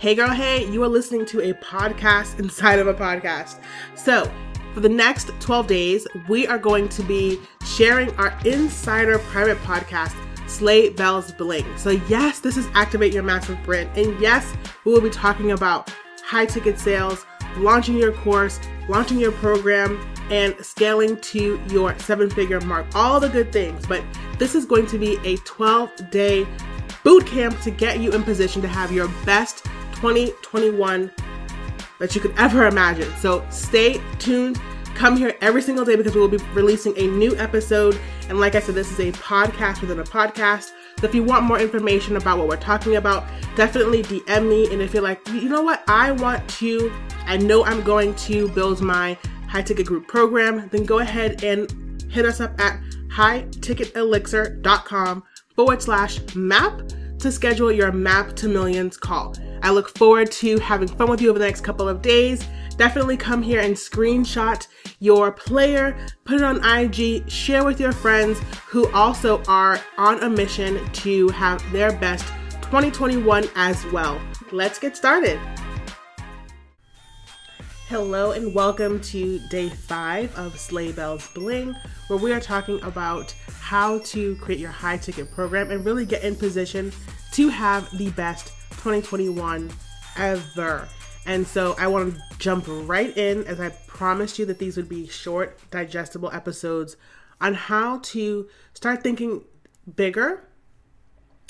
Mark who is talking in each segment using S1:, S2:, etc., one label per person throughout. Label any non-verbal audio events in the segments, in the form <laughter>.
S1: Hey, girl, hey, you are listening to a podcast inside of a podcast. So, for the next 12 days, we are going to be sharing our insider private podcast, Slay Bells Bling. So, yes, this is Activate Your Massive Brand. And yes, we will be talking about high ticket sales, launching your course, launching your program, and scaling to your seven figure mark. All the good things. But this is going to be a 12 day boot camp to get you in position to have your best 2021 that you could ever imagine. So stay tuned. Come here every single day because we will be releasing a new episode. And like I said, this is a podcast within a podcast. So if you want more information about what we're talking about, definitely DM me. And if you're like, you know what, I want to, I know I'm going to build my high ticket group program, then go ahead and hit us up at highticketelixir.com forward slash map to schedule your map to millions call. I look forward to having fun with you over the next couple of days. Definitely come here and screenshot your player, put it on IG, share with your friends who also are on a mission to have their best 2021 as well. Let's get started. Hello and welcome to day five of Sleigh Bells Bling, where we are talking about how to create your high ticket program and really get in position to have the best 2021 ever. And so I want to jump right in as I promised you that these would be short, digestible episodes on how to start thinking bigger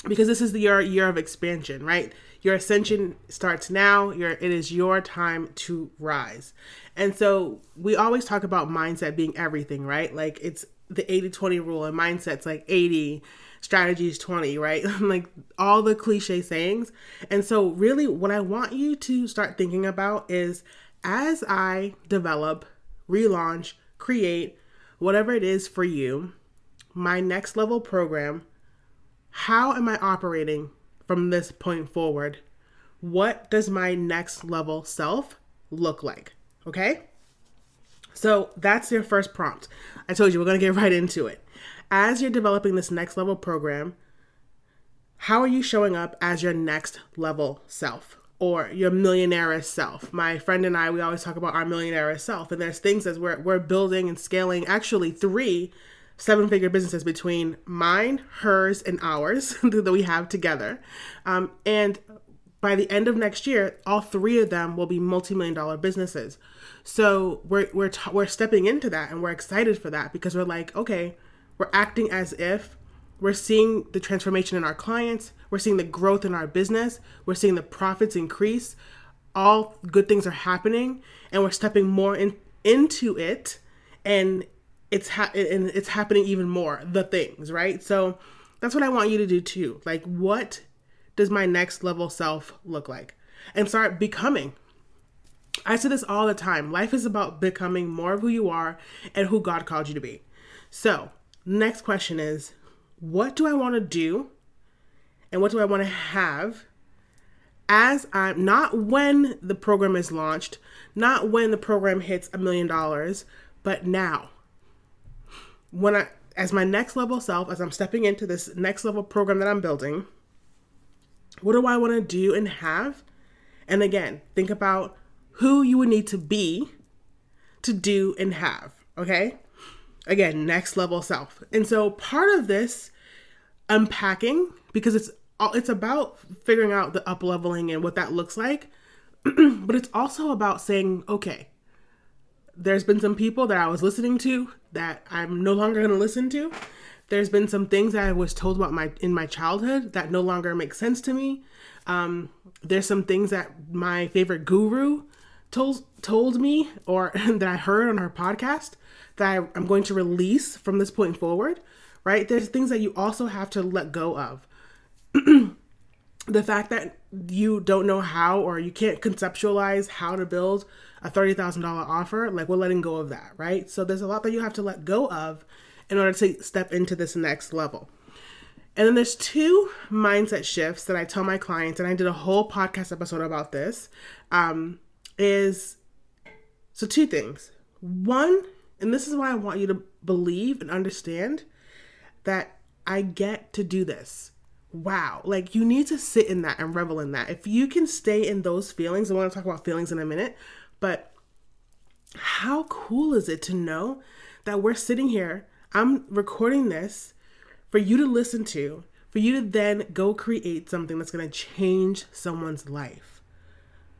S1: because this is the year, year of expansion, right? Your ascension starts now. Your it is your time to rise. And so we always talk about mindset being everything, right? Like it's the 80-20 rule and mindset's like 80 strategies 20, right? <laughs> like all the cliche sayings. And so, really, what I want you to start thinking about is as I develop, relaunch, create whatever it is for you, my next level program, how am I operating from this point forward? What does my next level self look like? Okay? So that's your first prompt. I told you we're going to get <laughs> right into it as you're developing this next level program, how are you showing up as your next level self or your millionaire self? My friend and I, we always talk about our millionaire self, and there's things as we're, we're building and scaling actually three seven figure businesses between mine, hers, and ours <laughs> that we have together. Um, and by the end of next year, all three of them will be multi million dollar businesses. So we're, we're, t- we're stepping into that and we're excited for that because we're like, okay, we're acting as if we're seeing the transformation in our clients, we're seeing the growth in our business, we're seeing the profits increase. All good things are happening, and we're stepping more in, into it, and it's ha- and it's happening even more. The things, right? So that's what I want you to do too. Like, what does my next level self look like? And start becoming. I say this all the time. Life is about becoming more of who you are and who God called you to be. So, Next question is what do I want to do and what do I want to have as I'm not when the program is launched, not when the program hits a million dollars, but now. When I as my next level self, as I'm stepping into this next level program that I'm building, what do I want to do and have? And again, think about who you would need to be to do and have, okay? Again, next level self. And so part of this unpacking, because it's it's about figuring out the up leveling and what that looks like, <clears throat> but it's also about saying, okay, there's been some people that I was listening to that I'm no longer going to listen to. There's been some things that I was told about my in my childhood that no longer make sense to me. Um, there's some things that my favorite guru told told me or <laughs> that I heard on her podcast that I, I'm going to release from this point forward, right? There's things that you also have to let go of. <clears throat> the fact that you don't know how or you can't conceptualize how to build a $30,000 offer, like we're letting go of that, right? So there's a lot that you have to let go of in order to step into this next level. And then there's two mindset shifts that I tell my clients, and I did a whole podcast episode about this. Um, is so two things. One and this is why I want you to believe and understand that I get to do this. wow, like you need to sit in that and revel in that. If you can stay in those feelings, I want to talk about feelings in a minute, but how cool is it to know that we're sitting here, I'm recording this for you to listen to, for you to then go create something that's going to change someone's life.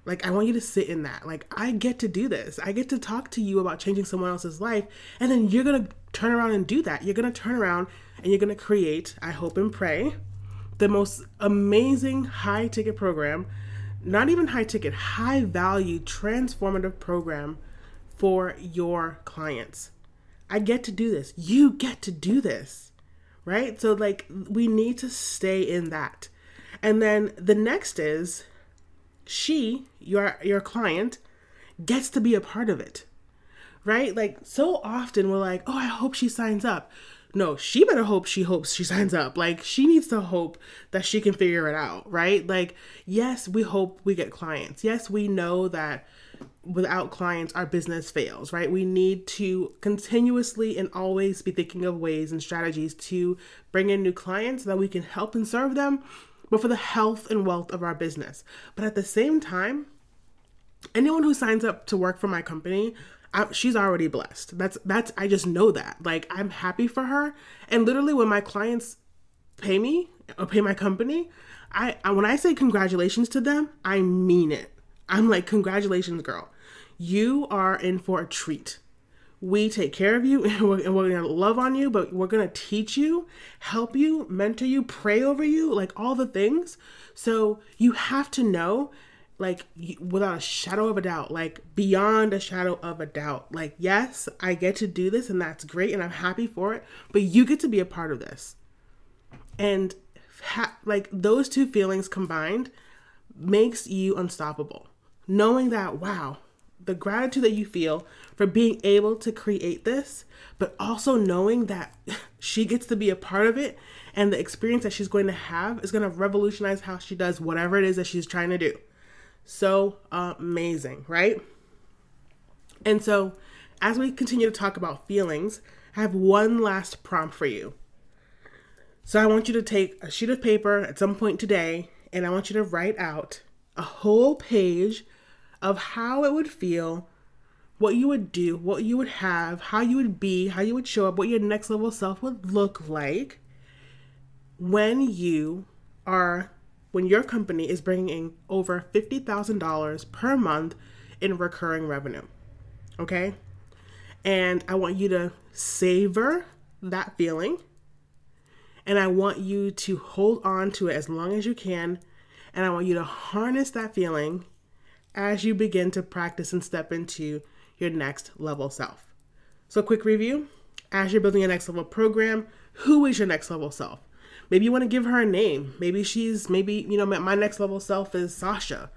S1: Like, I want you to sit in that. Like, I get to do this. I get to talk to you about changing someone else's life. And then you're going to turn around and do that. You're going to turn around and you're going to create, I hope and pray, the most amazing high ticket program, not even high ticket, high value, transformative program for your clients. I get to do this. You get to do this. Right? So, like, we need to stay in that. And then the next is she, your your client, gets to be a part of it. Right? Like so often we're like, "Oh, I hope she signs up." no, she better hope she hopes she <laughs> signs up. Like, she needs to hope that she can figure it out, right? Like, yes, we hope we get clients. Yes, we know that without clients, our business fails, right? We need to continuously and always be thinking of ways and strategies to bring in new clients so that we can help and serve them, but for the health and wealth of our business. But at the same time, anyone who signs up to work for my company, I, she's already blessed. That's that's I just know that. Like I'm happy for her. And literally when my clients pay me or pay my company, I, I when I say congratulations to them, I mean it. I'm like congratulations, girl. You are in for a treat. We take care of you <laughs> and we're, and we're gonna love on you, but we're gonna teach you, help you, mentor you, pray over you, like all the things. So you have to know like without a shadow of a doubt, like beyond a shadow of a doubt. Like, yes, I get to do this and that's great and I'm happy for it, but you get to be a part of this. And ha- like those two feelings combined makes you unstoppable. Knowing that, wow, the gratitude that you feel for being able to create this, but also knowing that <laughs> she gets to be a part of it and the experience that she's going to have is going to revolutionize how she does whatever it is that she's trying to do so amazing, right? And so, as we continue to talk about feelings, I have one last prompt for you. So, I want you to take a sheet of paper at some point today, and I want you to write out a whole page of how it would feel, what you would do, what you would have, how you would be, how you would show up, what your next level self would look like when you are when your company is bringing in over $50,000 per month in recurring revenue. Okay? And I want you to savor that feeling. And I want you to hold on to it as long as you can. And I want you to harness that feeling as you begin to practice and step into your next level self. So, quick review as you're building a next level program, who is your next level self? Maybe you want to give her a name. Maybe she's maybe you know my next level self is Sasha,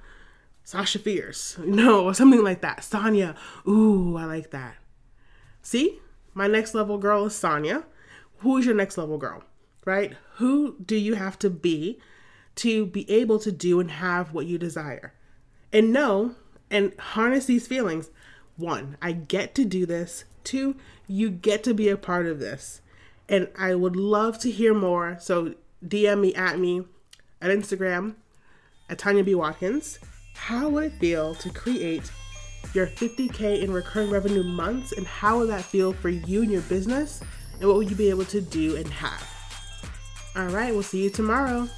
S1: Sasha Fierce, <laughs> no, or something like that. Sonia, ooh, I like that. See, my next level girl is Sonia. Who is your next level girl? Right? Who do you have to be to be able to do and have what you desire? And know and harness these feelings. One, I get to do this. Two, you get to be a part of this and I would love to hear more. So DM me at me at Instagram at Tanya B. Watkins. How would it feel to create your 50K in recurring revenue months and how would that feel for you and your business? And what would you be able to do and have? All right, we'll see you tomorrow.